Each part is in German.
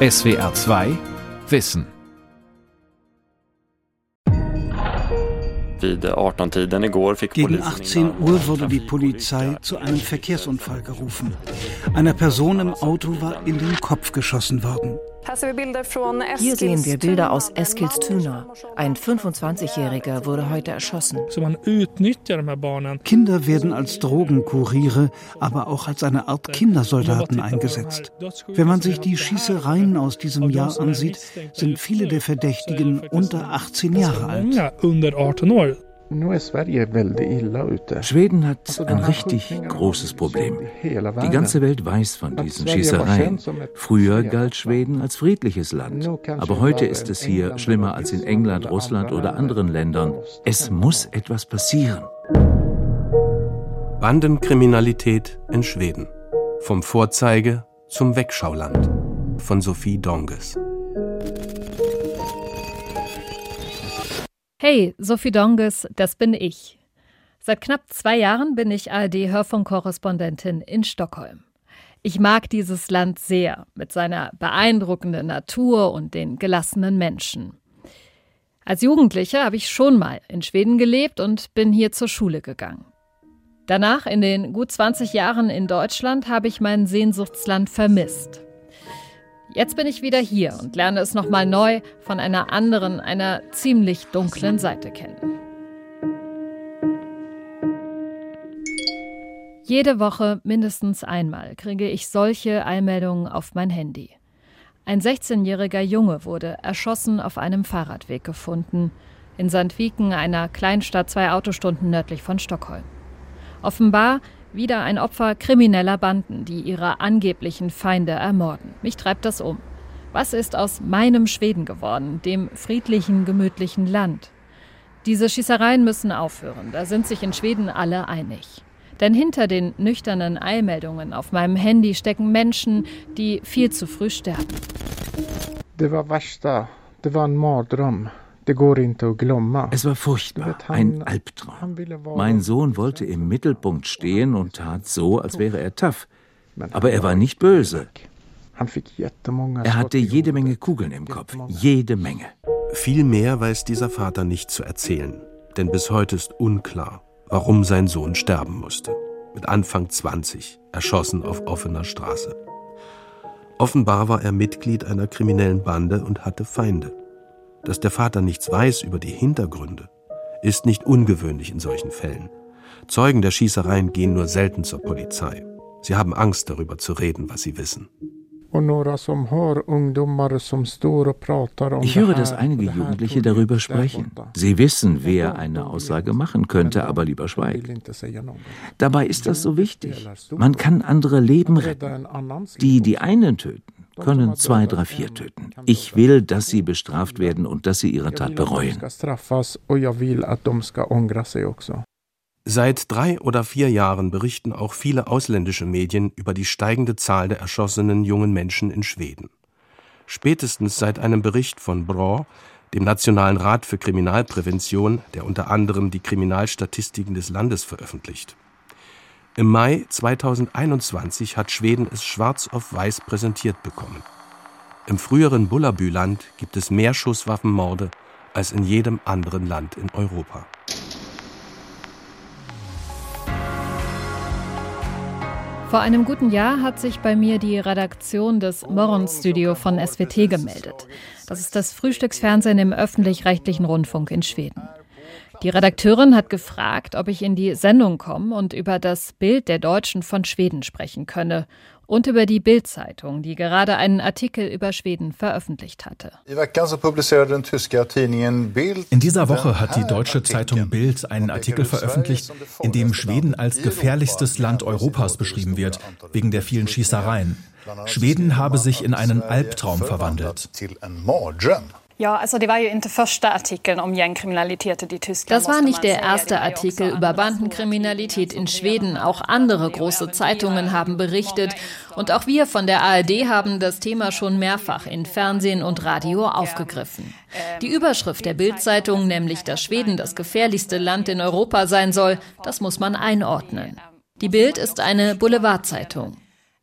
SWR 2 Wissen Gegen 18 Uhr wurde die Polizei zu einem Verkehrsunfall gerufen. Einer Person im Auto war in den Kopf geschossen worden. Hier sehen wir Bilder aus Eskilstuna. Ein 25-Jähriger wurde heute erschossen. Kinder werden als Drogenkuriere, aber auch als eine Art Kindersoldaten eingesetzt. Wenn man sich die Schießereien aus diesem Jahr ansieht, sind viele der Verdächtigen unter 18 Jahre alt. Schweden hat ein richtig großes Problem. Die ganze Welt weiß von diesen Schießereien. Früher galt Schweden als friedliches Land, aber heute ist es hier schlimmer als in England, Russland oder anderen Ländern. Es muss etwas passieren. Bandenkriminalität in Schweden. Vom Vorzeige zum Wegschauland. Von Sophie Donges. Hey, Sophie Donges, das bin ich. Seit knapp zwei Jahren bin ich ARD-Hörfunkkorrespondentin in Stockholm. Ich mag dieses Land sehr mit seiner beeindruckenden Natur und den gelassenen Menschen. Als Jugendliche habe ich schon mal in Schweden gelebt und bin hier zur Schule gegangen. Danach, in den gut 20 Jahren in Deutschland, habe ich mein Sehnsuchtsland vermisst. Jetzt bin ich wieder hier und lerne es nochmal neu von einer anderen, einer ziemlich dunklen Seite kennen. Jede Woche mindestens einmal kriege ich solche Eilmeldungen auf mein Handy. Ein 16-jähriger Junge wurde erschossen auf einem Fahrradweg gefunden, in Sandviken, einer Kleinstadt zwei Autostunden nördlich von Stockholm. Offenbar wieder ein Opfer krimineller Banden, die ihre angeblichen Feinde ermorden. Mich treibt das um. Was ist aus meinem Schweden geworden, dem friedlichen, gemütlichen Land? Diese Schießereien müssen aufhören, da sind sich in Schweden alle einig. Denn hinter den nüchternen Eilmeldungen auf meinem Handy stecken Menschen, die viel zu früh sterben. Det var värsta. Det var en mardröm. Es war furchtbar, ein Albtraum. Mein Sohn wollte im Mittelpunkt stehen und tat so, als wäre er tough. Aber er war nicht böse. Er hatte jede Menge Kugeln im Kopf, jede Menge. Viel mehr weiß dieser Vater nicht zu erzählen, denn bis heute ist unklar, warum sein Sohn sterben musste. Mit Anfang 20, erschossen auf offener Straße. Offenbar war er Mitglied einer kriminellen Bande und hatte Feinde. Dass der Vater nichts weiß über die Hintergründe, ist nicht ungewöhnlich in solchen Fällen. Zeugen der Schießereien gehen nur selten zur Polizei. Sie haben Angst darüber zu reden, was sie wissen. Ich höre, dass einige Jugendliche darüber sprechen. Sie wissen, wer eine Aussage machen könnte, aber lieber schweigen. Dabei ist das so wichtig. Man kann andere Leben retten. Die, die einen töten, können zwei, drei, vier töten. Ich will, dass sie bestraft werden und dass sie ihre Tat bereuen. Seit drei oder vier Jahren berichten auch viele ausländische Medien über die steigende Zahl der erschossenen jungen Menschen in Schweden. Spätestens seit einem Bericht von BRÅ, dem Nationalen Rat für Kriminalprävention, der unter anderem die Kriminalstatistiken des Landes veröffentlicht. Im Mai 2021 hat Schweden es schwarz auf weiß präsentiert bekommen. Im früheren Bullabüland gibt es mehr Schusswaffenmorde als in jedem anderen Land in Europa. Vor einem guten Jahr hat sich bei mir die Redaktion des Morgenstudio von SWT gemeldet. Das ist das Frühstücksfernsehen im öffentlich-rechtlichen Rundfunk in Schweden. Die Redakteurin hat gefragt, ob ich in die Sendung komme und über das Bild der Deutschen von Schweden sprechen könne und über die Bild-Zeitung, die gerade einen Artikel über Schweden veröffentlicht hatte. In dieser Woche hat die deutsche Zeitung Bild einen Artikel veröffentlicht, in dem Schweden als gefährlichstes Land Europas beschrieben wird, wegen der vielen Schießereien. Schweden habe sich in einen Albtraum verwandelt. Ja, also das war ja inte första artikeln om gängkriminalitet i Tyskland. Das war nicht der erste Artikel über Bandenkriminalität in Schweden. Auch andere große Zeitungen haben berichtet. Und auch wir von der ARD haben das Thema schon mehrfach in Fernsehen und Radio aufgegriffen. Die Überschrift der Bildzeitung, nämlich dass Schweden das gefährlichste Land in Europa sein soll, das muss man einordnen. Die Bild ist eine Boulevardzeitung.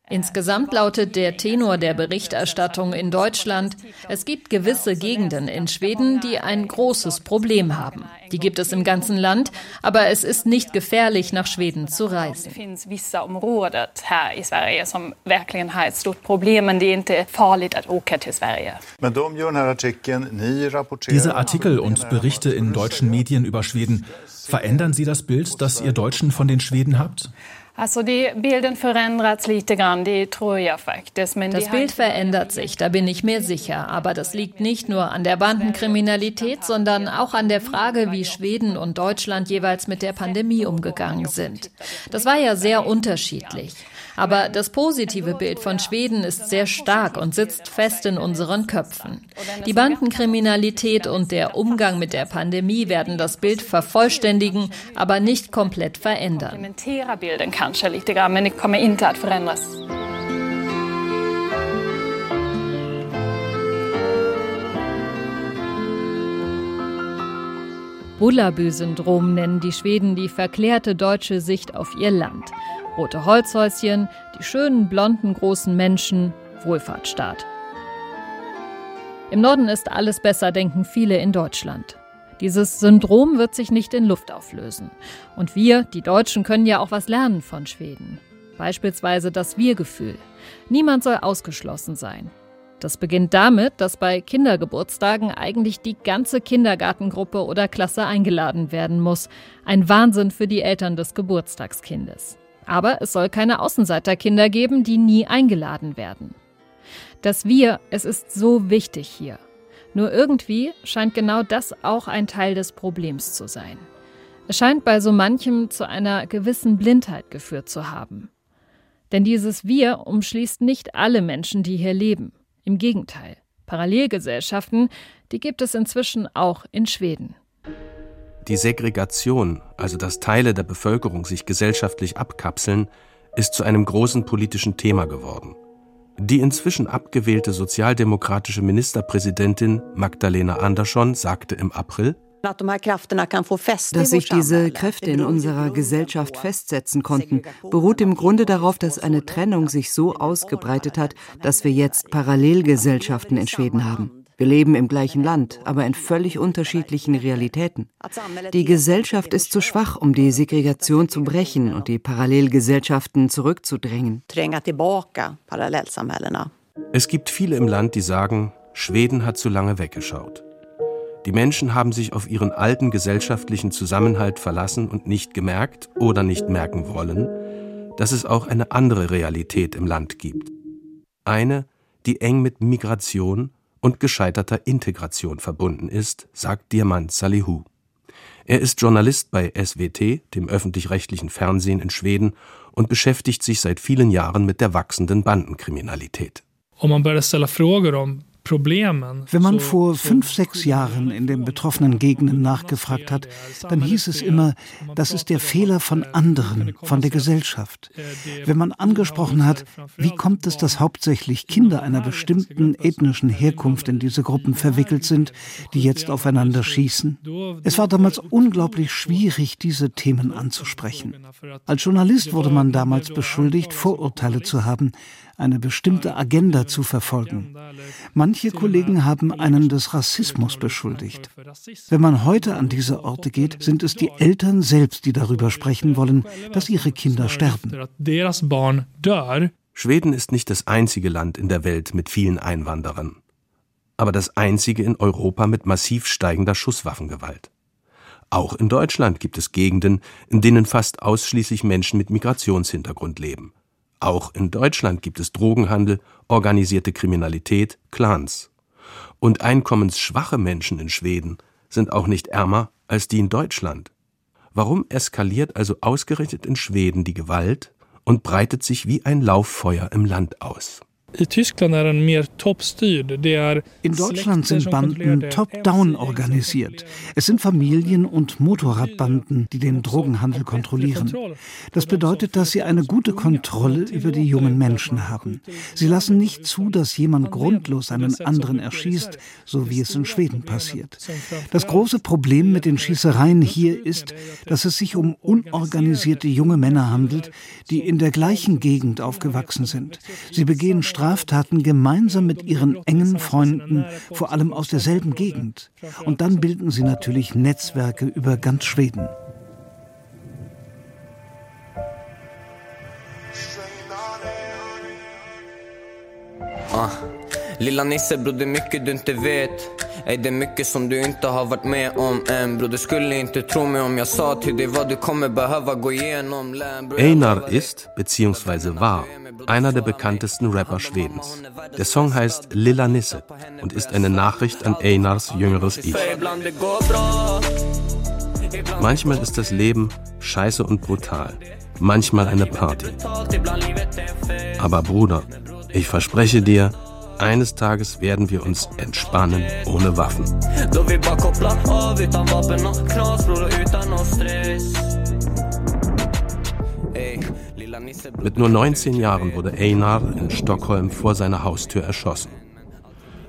Insgesamt lautet der Tenor der Berichterstattung in Deutschland, es gibt gewisse Gegenden in Schweden, die ein großes Problem haben. Die gibt es im ganzen Land, aber es ist nicht gefährlich, nach Schweden zu reisen. Diese Artikel und Berichte in deutschen Medien über Schweden, verändern sie das Bild, das ihr Deutschen von den Schweden habt? Also die Bilden veränderts lite grann, det tror jag faktiskt. Das Bild verändert sich, da bin ich mir sicher. Aber das liegt nicht nur an der Bandenkriminalität, sondern auch an der Frage, wie Schweden und Deutschland jeweils mit der Pandemie umgegangen sind. Das war ja sehr unterschiedlich. Aber das positive Bild von Schweden ist sehr stark und sitzt fest in unseren Köpfen. Die Bandenkriminalität und der Umgang mit der Pandemie werden das Bild vervollständigen, aber nicht komplett verändern. Bullabü-Syndrom nennen die Schweden die verklärte deutsche Sicht auf ihr Land rote Holzhäuschen, die schönen blonden großen Menschen, Wohlfahrtsstaat. Im Norden ist alles besser, denken viele in Deutschland. Dieses Syndrom wird sich nicht in Luft auflösen. Und wir, die Deutschen, können ja auch was lernen von Schweden. Beispielsweise das Wir-Gefühl. Niemand soll ausgeschlossen sein. Das beginnt damit, dass bei Kindergeburtstagen eigentlich die ganze Kindergartengruppe oder Klasse eingeladen werden muss. Ein Wahnsinn für die Eltern des Geburtstagskindes. Aber es soll keine Außenseiterkinder geben, die nie eingeladen werden. Das Wir, es ist so wichtig hier. Nur irgendwie scheint genau das auch ein Teil des Problems zu sein. Es scheint bei so manchem zu einer gewissen Blindheit geführt zu haben. Denn dieses Wir umschließt nicht alle Menschen, die hier leben. Im Gegenteil. Parallelgesellschaften, die gibt es inzwischen auch in Schweden. Die Segregation, also dass Teile der Bevölkerung sich gesellschaftlich abkapseln, ist zu einem großen politischen Thema geworden. Die inzwischen abgewählte sozialdemokratische Ministerpräsidentin Magdalena Andersson sagte im April, dass sich diese Kräfte in unserer Gesellschaft festsetzen konnten, beruht im Grunde darauf, dass eine Trennung sich so ausgebreitet hat, dass wir jetzt Parallelgesellschaften in Schweden haben. Wir leben im gleichen Land, aber in völlig unterschiedlichen Realitäten. Die Gesellschaft ist zu schwach, um die Segregation zu brechen und die Parallelgesellschaften zurückzudrängen. Es gibt viele im Land, die sagen, Schweden hat zu lange weggeschaut. Die Menschen haben sich auf ihren alten gesellschaftlichen Zusammenhalt verlassen und nicht gemerkt oder nicht merken wollen, dass es auch eine andere Realität im Land gibt. Eine, die eng mit Migration und gescheiterter Integration verbunden ist, sagt Diamant Salihu. Er ist Journalist bei SWT, dem öffentlich-rechtlichen Fernsehen in Schweden, und beschäftigt sich seit vielen Jahren mit der wachsenden Bandenkriminalität. Om man wenn man vor fünf, sechs Jahren in den betroffenen Gegenden nachgefragt hat, dann hieß es immer, das ist der Fehler von anderen, von der Gesellschaft. Wenn man angesprochen hat, wie kommt es, dass hauptsächlich Kinder einer bestimmten ethnischen Herkunft in diese Gruppen verwickelt sind, die jetzt aufeinander schießen? Es war damals unglaublich schwierig, diese Themen anzusprechen. Als Journalist wurde man damals beschuldigt, Vorurteile zu haben, eine bestimmte Agenda zu verfolgen. Manche Kollegen haben einen des Rassismus beschuldigt. Wenn man heute an diese Orte geht, sind es die Eltern selbst, die darüber sprechen wollen, dass ihre Kinder sterben. Schweden ist nicht das einzige Land in der Welt mit vielen Einwanderern, aber das einzige in Europa mit massiv steigender Schusswaffengewalt. Auch in Deutschland gibt es Gegenden, in denen fast ausschließlich Menschen mit Migrationshintergrund leben. Auch in Deutschland gibt es Drogenhandel, organisierte Kriminalität, Clans. Und einkommensschwache Menschen in Schweden sind auch nicht ärmer als die in Deutschland. Warum eskaliert also ausgerechnet in Schweden die Gewalt und breitet sich wie ein Lauffeuer im Land aus? In Deutschland sind Banden top-down organisiert. Es sind Familien- und Motorradbanden, die den Drogenhandel kontrollieren. Das bedeutet, dass sie eine gute Kontrolle über die jungen Menschen haben. Sie lassen nicht zu, dass jemand grundlos einen anderen erschießt, so wie es in Schweden passiert. Das große Problem mit den Schießereien hier ist, dass es sich um unorganisierte junge Männer handelt, die in der gleichen Gegend aufgewachsen sind. Sie begehen Straftaten gemeinsam mit ihren engen Freunden, vor allem aus derselben Gegend. Und dann bilden sie natürlich Netzwerke über ganz Schweden. Ah. Lilla Nisse bror, det är mycket du inte vet Ey, det är mycket som du inte har varit med om än Bror, du skulle inte tro mig om jag sa till dig vad du kommer behöva gå igenom Einar ist, beziehungsweise war, einer der bekanntesten Rapper Schwedens. Der Song heißt Lilla Nisse und ist eine Nachricht an Einars jüngeres Ich. Manchmal ist das Leben scheiße und brutal, manchmal eine Party. Aber Bruder, ich verspreche dir, eines Tages werden wir uns entspannen ohne Waffen. Mit nur 19 Jahren wurde Einar in Stockholm vor seiner Haustür erschossen.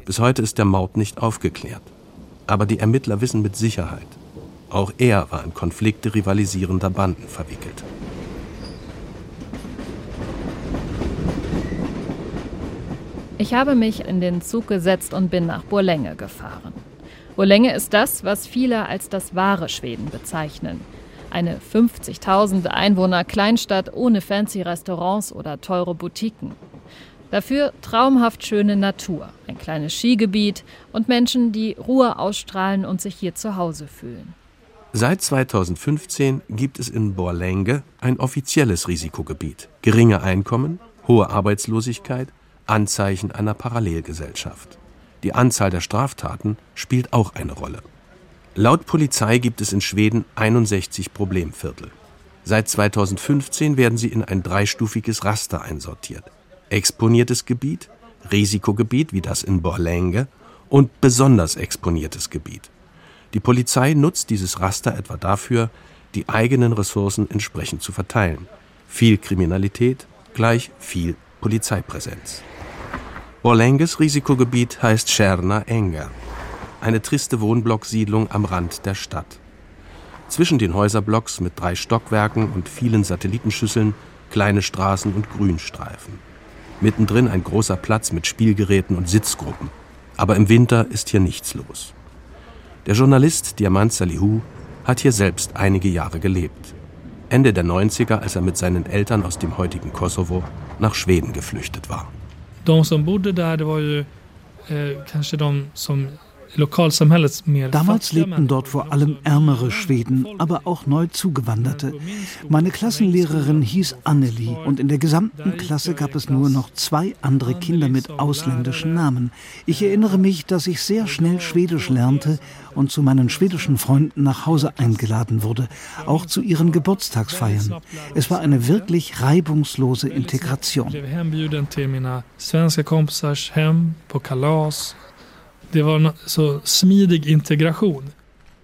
Bis heute ist der Mord nicht aufgeklärt. Aber die Ermittler wissen mit Sicherheit, auch er war in Konflikte rivalisierender Banden verwickelt. Ich habe mich in den Zug gesetzt und bin nach Borlänge gefahren. Borlänge ist das, was viele als das wahre Schweden bezeichnen. Eine 50.000 Einwohner Kleinstadt ohne fancy Restaurants oder teure Boutiquen. Dafür traumhaft schöne Natur, ein kleines Skigebiet und Menschen, die Ruhe ausstrahlen und sich hier zu Hause fühlen. Seit 2015 gibt es in Borlänge ein offizielles Risikogebiet. Geringe Einkommen, hohe Arbeitslosigkeit Anzeichen einer Parallelgesellschaft. Die Anzahl der Straftaten spielt auch eine Rolle. Laut Polizei gibt es in Schweden 61 Problemviertel. Seit 2015 werden sie in ein dreistufiges Raster einsortiert. Exponiertes Gebiet, Risikogebiet wie das in Borlänge und besonders exponiertes Gebiet. Die Polizei nutzt dieses Raster etwa dafür, die eigenen Ressourcen entsprechend zu verteilen. Viel Kriminalität gleich viel Polizeipräsenz. Borlänges Risikogebiet heißt Scherna Enger, eine triste Wohnblocksiedlung am Rand der Stadt. Zwischen den Häuserblocks mit drei Stockwerken und vielen Satellitenschüsseln kleine Straßen und Grünstreifen. Mittendrin ein großer Platz mit Spielgeräten und Sitzgruppen. Aber im Winter ist hier nichts los. Der Journalist Diamant Salihu hat hier selbst einige Jahre gelebt. Ende der 90er, als er mit seinen Eltern aus dem heutigen Kosovo nach Schweden geflüchtet war. de som bodde där, det var ju eh, kanske Damals lebten dort vor allem ärmere Schweden, aber auch neu Zugewanderte. Meine Klassenlehrerin hieß Annelie und in der gesamten Klasse gab es nur noch zwei andere Kinder mit ausländischen Namen. Ich erinnere mich, dass ich sehr schnell Schwedisch lernte und zu meinen schwedischen Freunden nach Hause eingeladen wurde, auch zu ihren Geburtstagsfeiern. Es war eine wirklich reibungslose Integration. Det var so smidig Integration.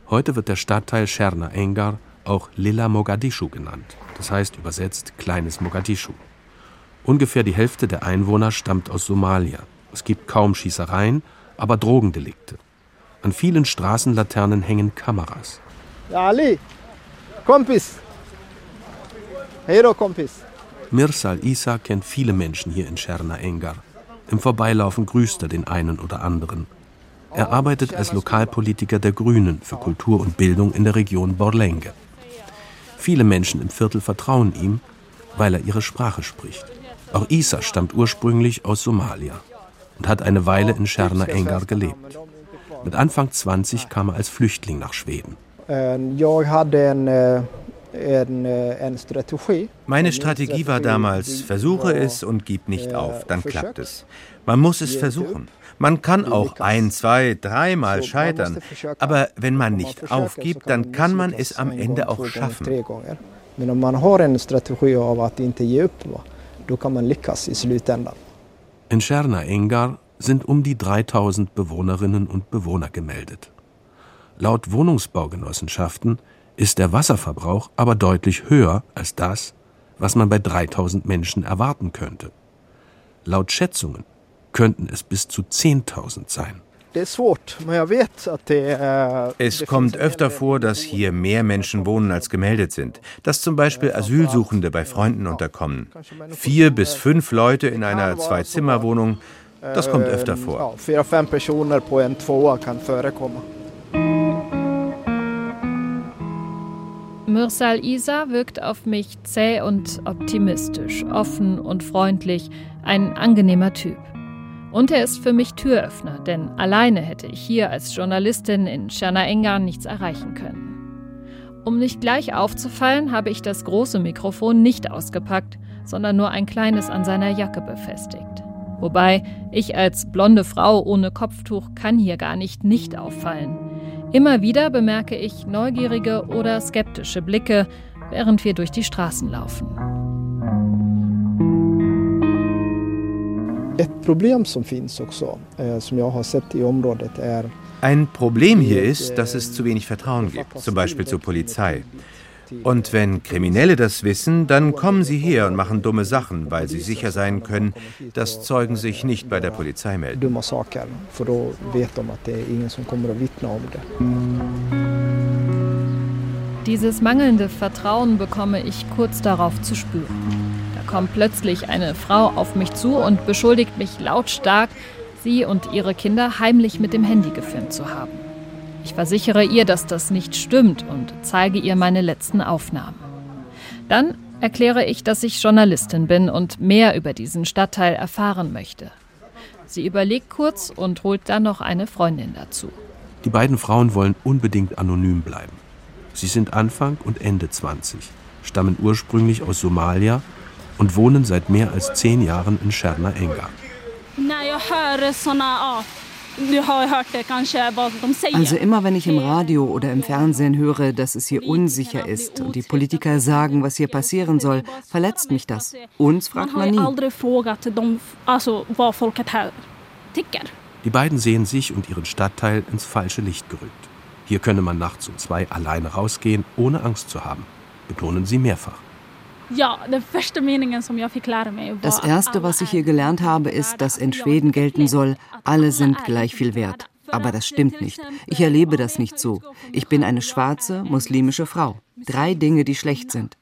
Heute wird der Stadtteil Scherna Engar auch Lilla Mogadischu genannt, das heißt übersetzt kleines Mogadischu. Ungefähr die Hälfte der Einwohner stammt aus Somalia. Es gibt kaum Schießereien, aber Drogendelikte. An vielen Straßenlaternen hängen Kameras. Ali, Kompis. Hero Kompis. Mirsal Isa kennt viele Menschen hier in Scherna Engar. Im Vorbeilaufen grüßt er den einen oder anderen. Er arbeitet als Lokalpolitiker der Grünen für Kultur und Bildung in der Region Borlänge. Viele Menschen im Viertel vertrauen ihm, weil er ihre Sprache spricht. Auch Isa stammt ursprünglich aus Somalia und hat eine Weile in Scherna Engar gelebt. Mit Anfang 20 kam er als Flüchtling nach Schweden. Meine Strategie war damals, versuche es und gib nicht auf, dann klappt es. Man muss es versuchen. Man kann auch ein, zwei, dreimal scheitern, aber wenn man nicht aufgibt, dann kann man es am Ende auch schaffen. In Scherna Engar sind um die 3000 Bewohnerinnen und Bewohner gemeldet. Laut Wohnungsbaugenossenschaften ist der Wasserverbrauch aber deutlich höher als das, was man bei 3000 Menschen erwarten könnte. Laut Schätzungen könnten es bis zu 10.000 sein. Es kommt öfter vor, dass hier mehr Menschen wohnen, als gemeldet sind. Dass zum Beispiel Asylsuchende bei Freunden unterkommen. Vier bis fünf Leute in einer Zwei-Zimmer-Wohnung, das kommt öfter vor. Mürsal Isa wirkt auf mich zäh und optimistisch, offen und freundlich, ein angenehmer Typ. Und er ist für mich Türöffner, denn alleine hätte ich hier als Journalistin in Chanaengan nichts erreichen können. Um nicht gleich aufzufallen, habe ich das große Mikrofon nicht ausgepackt, sondern nur ein kleines an seiner Jacke befestigt. Wobei ich als blonde Frau ohne Kopftuch kann hier gar nicht nicht auffallen. Immer wieder bemerke ich neugierige oder skeptische Blicke, während wir durch die Straßen laufen. Ein Problem hier ist, dass es zu wenig Vertrauen gibt, zum Beispiel zur Polizei. Und wenn Kriminelle das wissen, dann kommen sie her und machen dumme Sachen, weil sie sicher sein können, dass Zeugen sich nicht bei der Polizei melden. Dieses mangelnde Vertrauen bekomme ich kurz darauf zu spüren. Kommt plötzlich eine Frau auf mich zu und beschuldigt mich lautstark, sie und ihre Kinder heimlich mit dem Handy gefilmt zu haben. Ich versichere ihr, dass das nicht stimmt und zeige ihr meine letzten Aufnahmen. Dann erkläre ich, dass ich Journalistin bin und mehr über diesen Stadtteil erfahren möchte. Sie überlegt kurz und holt dann noch eine Freundin dazu. Die beiden Frauen wollen unbedingt anonym bleiben. Sie sind Anfang und Ende 20, stammen ursprünglich aus Somalia und wohnen seit mehr als zehn Jahren in Scherna Enga. Also immer wenn ich im Radio oder im Fernsehen höre, dass es hier unsicher ist und die Politiker sagen, was hier passieren soll, verletzt mich das. Uns fragt man nie. Die beiden sehen sich und ihren Stadtteil ins falsche Licht gerückt. Hier könne man nachts um zwei alleine rausgehen, ohne Angst zu haben, betonen sie mehrfach. Das Erste, was ich hier gelernt habe, ist, dass in Schweden gelten soll, alle sind gleich viel wert. Aber das stimmt nicht. Ich erlebe das nicht so. Ich bin eine schwarze, muslimische Frau. Drei Dinge, die schlecht sind.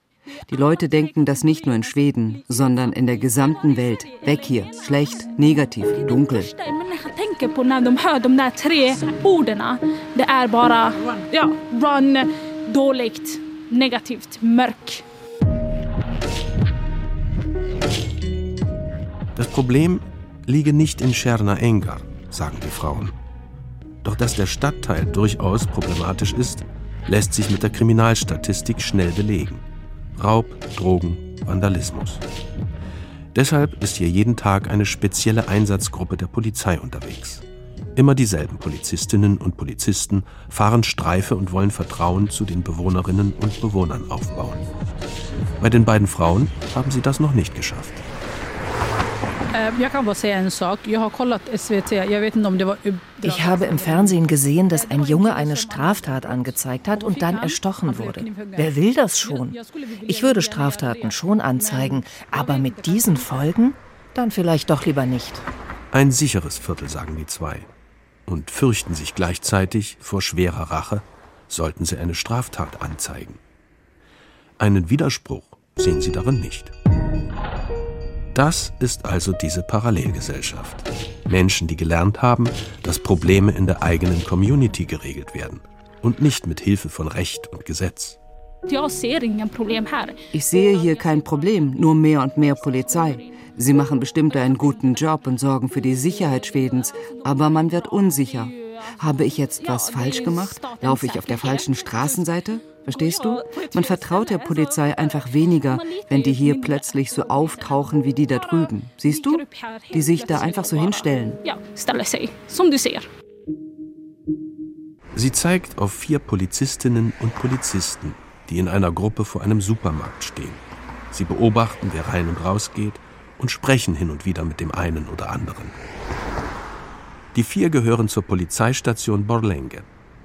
Die Leute denken das nicht nur in Schweden, sondern in der gesamten Welt. Weg hier. Schlecht, negativ, dunkel. negativt, mörk. Das Problem liege nicht in Scherna Engar, sagen die Frauen. Doch dass der Stadtteil durchaus problematisch ist, lässt sich mit der Kriminalstatistik schnell belegen. Raub, Drogen, Vandalismus. Deshalb ist hier jeden Tag eine spezielle Einsatzgruppe der Polizei unterwegs. Immer dieselben Polizistinnen und Polizisten fahren Streife und wollen Vertrauen zu den Bewohnerinnen und Bewohnern aufbauen. Bei den beiden Frauen haben sie das noch nicht geschafft. Ich habe im Fernsehen gesehen, dass ein Junge eine Straftat angezeigt hat und dann erstochen wurde. Wer will das schon? Ich würde Straftaten schon anzeigen, aber mit diesen Folgen? Dann vielleicht doch lieber nicht. Ein sicheres Viertel, sagen die zwei. Und fürchten sich gleichzeitig vor schwerer Rache, sollten sie eine Straftat anzeigen. Einen Widerspruch sehen sie darin nicht. Das ist also diese Parallelgesellschaft. Menschen, die gelernt haben, dass Probleme in der eigenen Community geregelt werden und nicht mit Hilfe von Recht und Gesetz. Ich sehe hier kein Problem, nur mehr und mehr Polizei. Sie machen bestimmt einen guten Job und sorgen für die Sicherheit Schwedens, aber man wird unsicher. Habe ich jetzt was falsch gemacht? Laufe ich auf der falschen Straßenseite? Verstehst du? Man vertraut der Polizei einfach weniger, wenn die hier plötzlich so auftauchen wie die da drüben. Siehst du? Die sich da einfach so hinstellen. Sie zeigt auf vier Polizistinnen und Polizisten, die in einer Gruppe vor einem Supermarkt stehen. Sie beobachten, wer rein und raus geht und sprechen hin und wieder mit dem einen oder anderen. Die vier gehören zur Polizeistation Borlänge.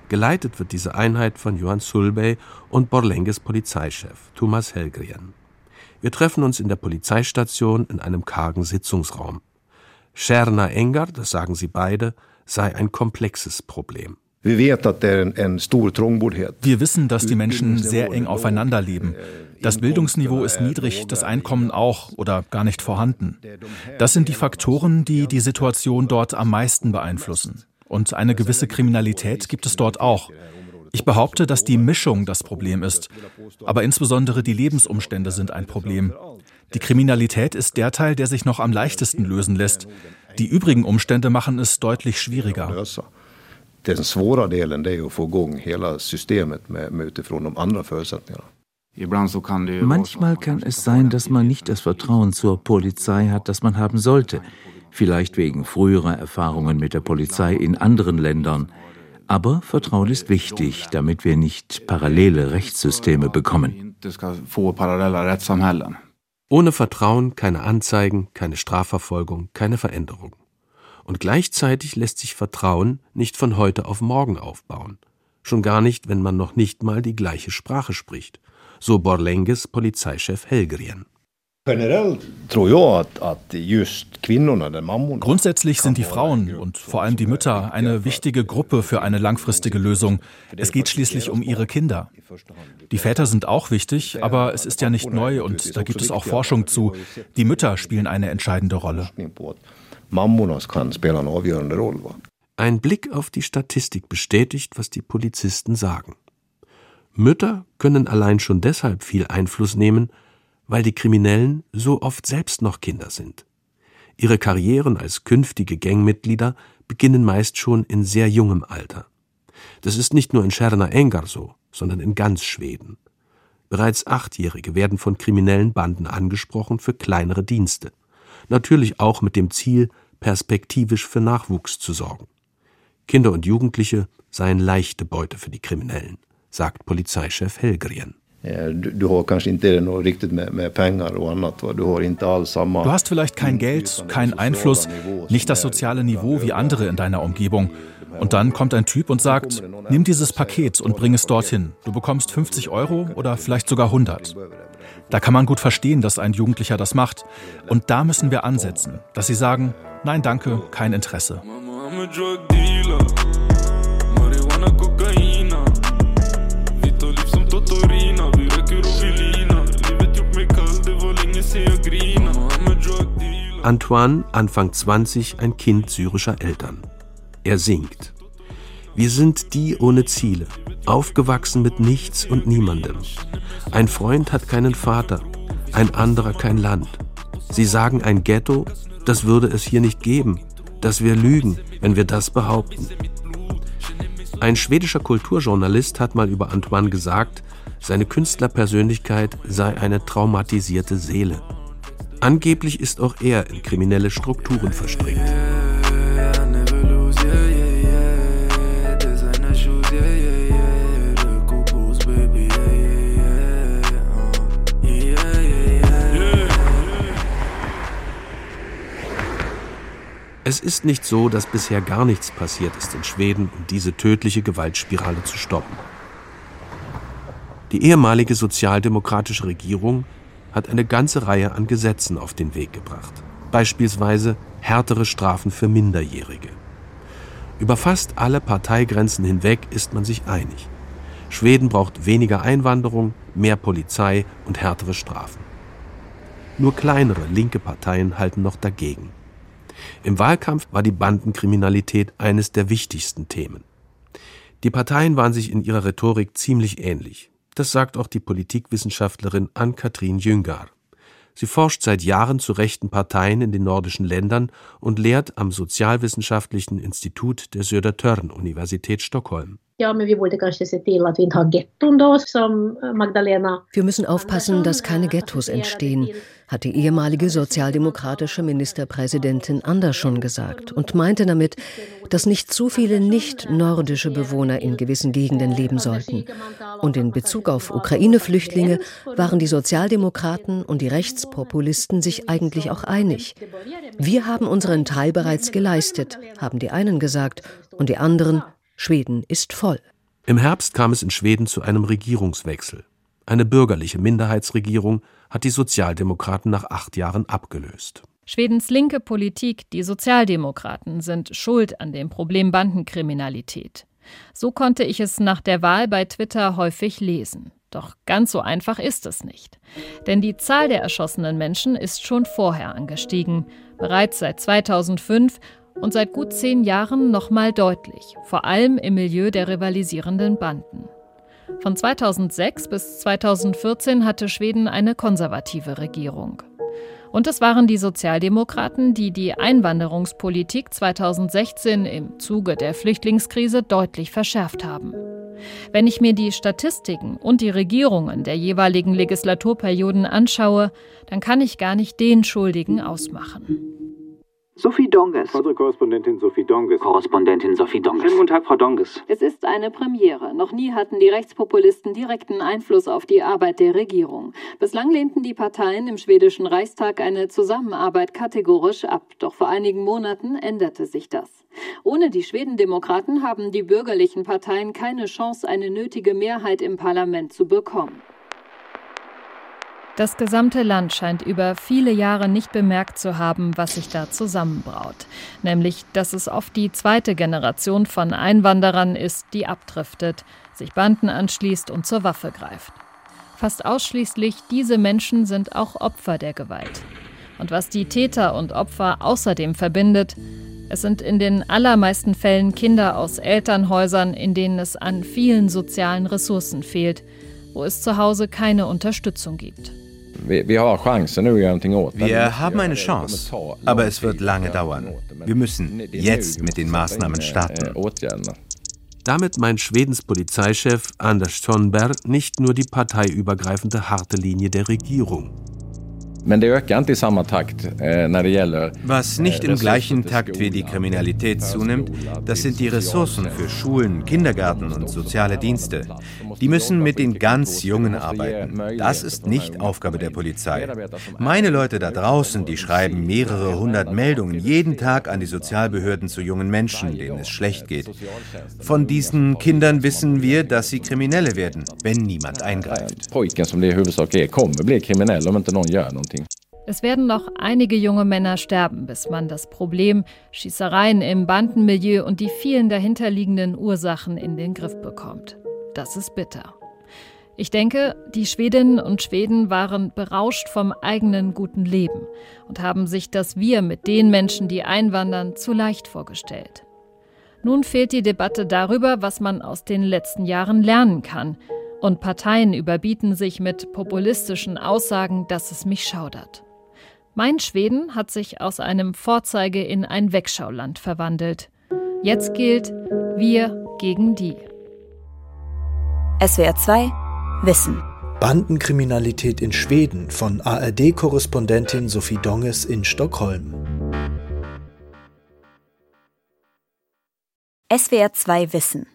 Geleitet wird diese Einheit von Johann Sulbey und Borlänges Polizeichef Thomas Helgren. Wir treffen uns in der Polizeistation in einem kargen Sitzungsraum. Scherna Engar, das sagen sie beide, sei ein komplexes Problem. Wir wissen, dass die Menschen sehr eng aufeinander leben. Das Bildungsniveau ist niedrig, das Einkommen auch oder gar nicht vorhanden. Das sind die Faktoren, die die Situation dort am meisten beeinflussen. Und eine gewisse Kriminalität gibt es dort auch. Ich behaupte, dass die Mischung das Problem ist. Aber insbesondere die Lebensumstände sind ein Problem. Die Kriminalität ist der Teil, der sich noch am leichtesten lösen lässt. Die übrigen Umstände machen es deutlich schwieriger. Den svåra delen det är att få igång hela systemet med, med utifrån de andra förutsättningarna. Manchmal kann es sein, dass man nicht das Vertrauen zur Polizei hat, das man haben sollte. Vielleicht wegen früherer Erfahrungen mit der Polizei in anderen Ländern. Aber Vertrauen ist wichtig, damit wir nicht parallele Rechtssysteme bekommen. Ohne Vertrauen keine Anzeigen, keine Strafverfolgung, keine Veränderung. Und gleichzeitig lässt sich Vertrauen nicht von heute auf morgen aufbauen. Schon gar nicht, wenn man noch nicht mal die gleiche Sprache spricht. So Borlenges Polizeichef Helgren. Grundsätzlich sind die Frauen und vor allem die Mütter eine wichtige Gruppe für eine langfristige Lösung. Es geht schließlich um ihre Kinder. Die Väter sind auch wichtig, aber es ist ja nicht neu und da gibt es auch Forschung zu. Die Mütter spielen eine entscheidende Rolle. Ein Blick auf die Statistik bestätigt, was die Polizisten sagen. Mütter können allein schon deshalb viel Einfluss nehmen, weil die Kriminellen so oft selbst noch Kinder sind. Ihre Karrieren als künftige Gangmitglieder beginnen meist schon in sehr jungem Alter. Das ist nicht nur in Scherna Engar so, sondern in ganz Schweden. Bereits Achtjährige werden von kriminellen Banden angesprochen für kleinere Dienste. Natürlich auch mit dem Ziel, perspektivisch für Nachwuchs zu sorgen. Kinder und Jugendliche seien leichte Beute für die Kriminellen, sagt Polizeichef Helgren. Du hast vielleicht kein Geld, keinen Einfluss, nicht das soziale Niveau wie andere in deiner Umgebung. Und dann kommt ein Typ und sagt, nimm dieses Paket und bring es dorthin. Du bekommst 50 Euro oder vielleicht sogar 100. Da kann man gut verstehen, dass ein Jugendlicher das macht. Und da müssen wir ansetzen, dass sie sagen, nein danke, kein Interesse. Antoine, Anfang 20, ein Kind syrischer Eltern. Er singt. Wir sind die ohne Ziele, aufgewachsen mit nichts und niemandem. Ein Freund hat keinen Vater, ein anderer kein Land. Sie sagen ein Ghetto, das würde es hier nicht geben, dass wir lügen, wenn wir das behaupten. Ein schwedischer Kulturjournalist hat mal über Antoine gesagt, seine Künstlerpersönlichkeit sei eine traumatisierte Seele. Angeblich ist auch er in kriminelle Strukturen verstrickt. Es ist nicht so, dass bisher gar nichts passiert ist in Schweden, um diese tödliche Gewaltspirale zu stoppen. Die ehemalige sozialdemokratische Regierung hat eine ganze Reihe an Gesetzen auf den Weg gebracht. Beispielsweise härtere Strafen für Minderjährige. Über fast alle Parteigrenzen hinweg ist man sich einig. Schweden braucht weniger Einwanderung, mehr Polizei und härtere Strafen. Nur kleinere linke Parteien halten noch dagegen. Im Wahlkampf war die Bandenkriminalität eines der wichtigsten Themen. Die Parteien waren sich in ihrer Rhetorik ziemlich ähnlich. Das sagt auch die Politikwissenschaftlerin Ann-Kathrin Jüngar. Sie forscht seit Jahren zu rechten Parteien in den nordischen Ländern und lehrt am Sozialwissenschaftlichen Institut der Södertörn Universität Stockholm. Wir müssen aufpassen, dass keine Ghettos entstehen, hat die ehemalige sozialdemokratische Ministerpräsidentin Andersson gesagt und meinte damit, dass nicht zu viele nicht-nordische Bewohner in gewissen Gegenden leben sollten. Und in Bezug auf Ukraine-Flüchtlinge waren die Sozialdemokraten und die Rechtspopulisten sich eigentlich auch einig. Wir haben unseren Teil bereits geleistet, haben die einen gesagt, und die anderen Schweden ist voll. Im Herbst kam es in Schweden zu einem Regierungswechsel. Eine bürgerliche Minderheitsregierung hat die Sozialdemokraten nach acht Jahren abgelöst. Schwedens linke Politik, die Sozialdemokraten, sind schuld an dem Problem Bandenkriminalität. So konnte ich es nach der Wahl bei Twitter häufig lesen. Doch ganz so einfach ist es nicht. Denn die Zahl der erschossenen Menschen ist schon vorher angestiegen. Bereits seit 2005 und seit gut zehn Jahren nochmal deutlich, vor allem im Milieu der rivalisierenden Banden. Von 2006 bis 2014 hatte Schweden eine konservative Regierung. Und es waren die Sozialdemokraten, die die Einwanderungspolitik 2016 im Zuge der Flüchtlingskrise deutlich verschärft haben. Wenn ich mir die Statistiken und die Regierungen der jeweiligen Legislaturperioden anschaue, dann kann ich gar nicht den Schuldigen ausmachen. Sophie Donges. Unsere Korrespondentin Sophie Donges. Korrespondentin Sophie Donges. Schönen guten Tag, Frau Donges. Es ist eine Premiere. Noch nie hatten die Rechtspopulisten direkten Einfluss auf die Arbeit der Regierung. Bislang lehnten die Parteien im schwedischen Reichstag eine Zusammenarbeit kategorisch ab. Doch vor einigen Monaten änderte sich das. Ohne die Schwedendemokraten haben die bürgerlichen Parteien keine Chance, eine nötige Mehrheit im Parlament zu bekommen. Das gesamte Land scheint über viele Jahre nicht bemerkt zu haben, was sich da zusammenbraut. Nämlich, dass es oft die zweite Generation von Einwanderern ist, die abdriftet, sich Banden anschließt und zur Waffe greift. Fast ausschließlich diese Menschen sind auch Opfer der Gewalt. Und was die Täter und Opfer außerdem verbindet, es sind in den allermeisten Fällen Kinder aus Elternhäusern, in denen es an vielen sozialen Ressourcen fehlt, wo es zu Hause keine Unterstützung gibt. Wir haben eine Chance, aber es wird lange dauern. Wir müssen jetzt mit den Maßnahmen starten. Damit meint Schwedens Polizeichef Anders Thornberg nicht nur die parteiübergreifende harte Linie der Regierung. Eh, Was nicht im gleichen Takt wie die Kriminalität zunimmt, das sind die Ressourcen für Schulen, Kindergärten und soziale Dienste. Die müssen mit den ganz Jungen arbeiten. Das ist nicht Aufgabe der Polizei. Meine Leute da draußen, die schreiben mehrere hundert Meldungen jeden Tag an die Sozialbehörden zu jungen Menschen, denen es schlecht geht. Von diesen Kindern wissen wir, dass sie Kriminelle werden, wenn niemand eingreift. Es werden noch einige junge Männer sterben, bis man das Problem Schießereien im Bandenmilieu und die vielen dahinterliegenden Ursachen in den Griff bekommt. Das ist bitter. Ich denke, die Schwedinnen und Schweden waren berauscht vom eigenen guten Leben und haben sich das Wir mit den Menschen, die einwandern, zu leicht vorgestellt. Nun fehlt die Debatte darüber, was man aus den letzten Jahren lernen kann, und Parteien überbieten sich mit populistischen Aussagen, dass es mich schaudert. Mein Schweden hat sich aus einem Vorzeige in ein Wegschauland verwandelt. Jetzt gilt wir gegen die. SWR 2 Wissen. Bandenkriminalität in Schweden von ARD-Korrespondentin Sophie Donges in Stockholm. SWR 2 Wissen.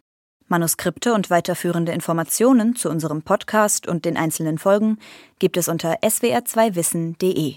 Manuskripte und weiterführende Informationen zu unserem Podcast und den einzelnen Folgen gibt es unter swr2wissen.de.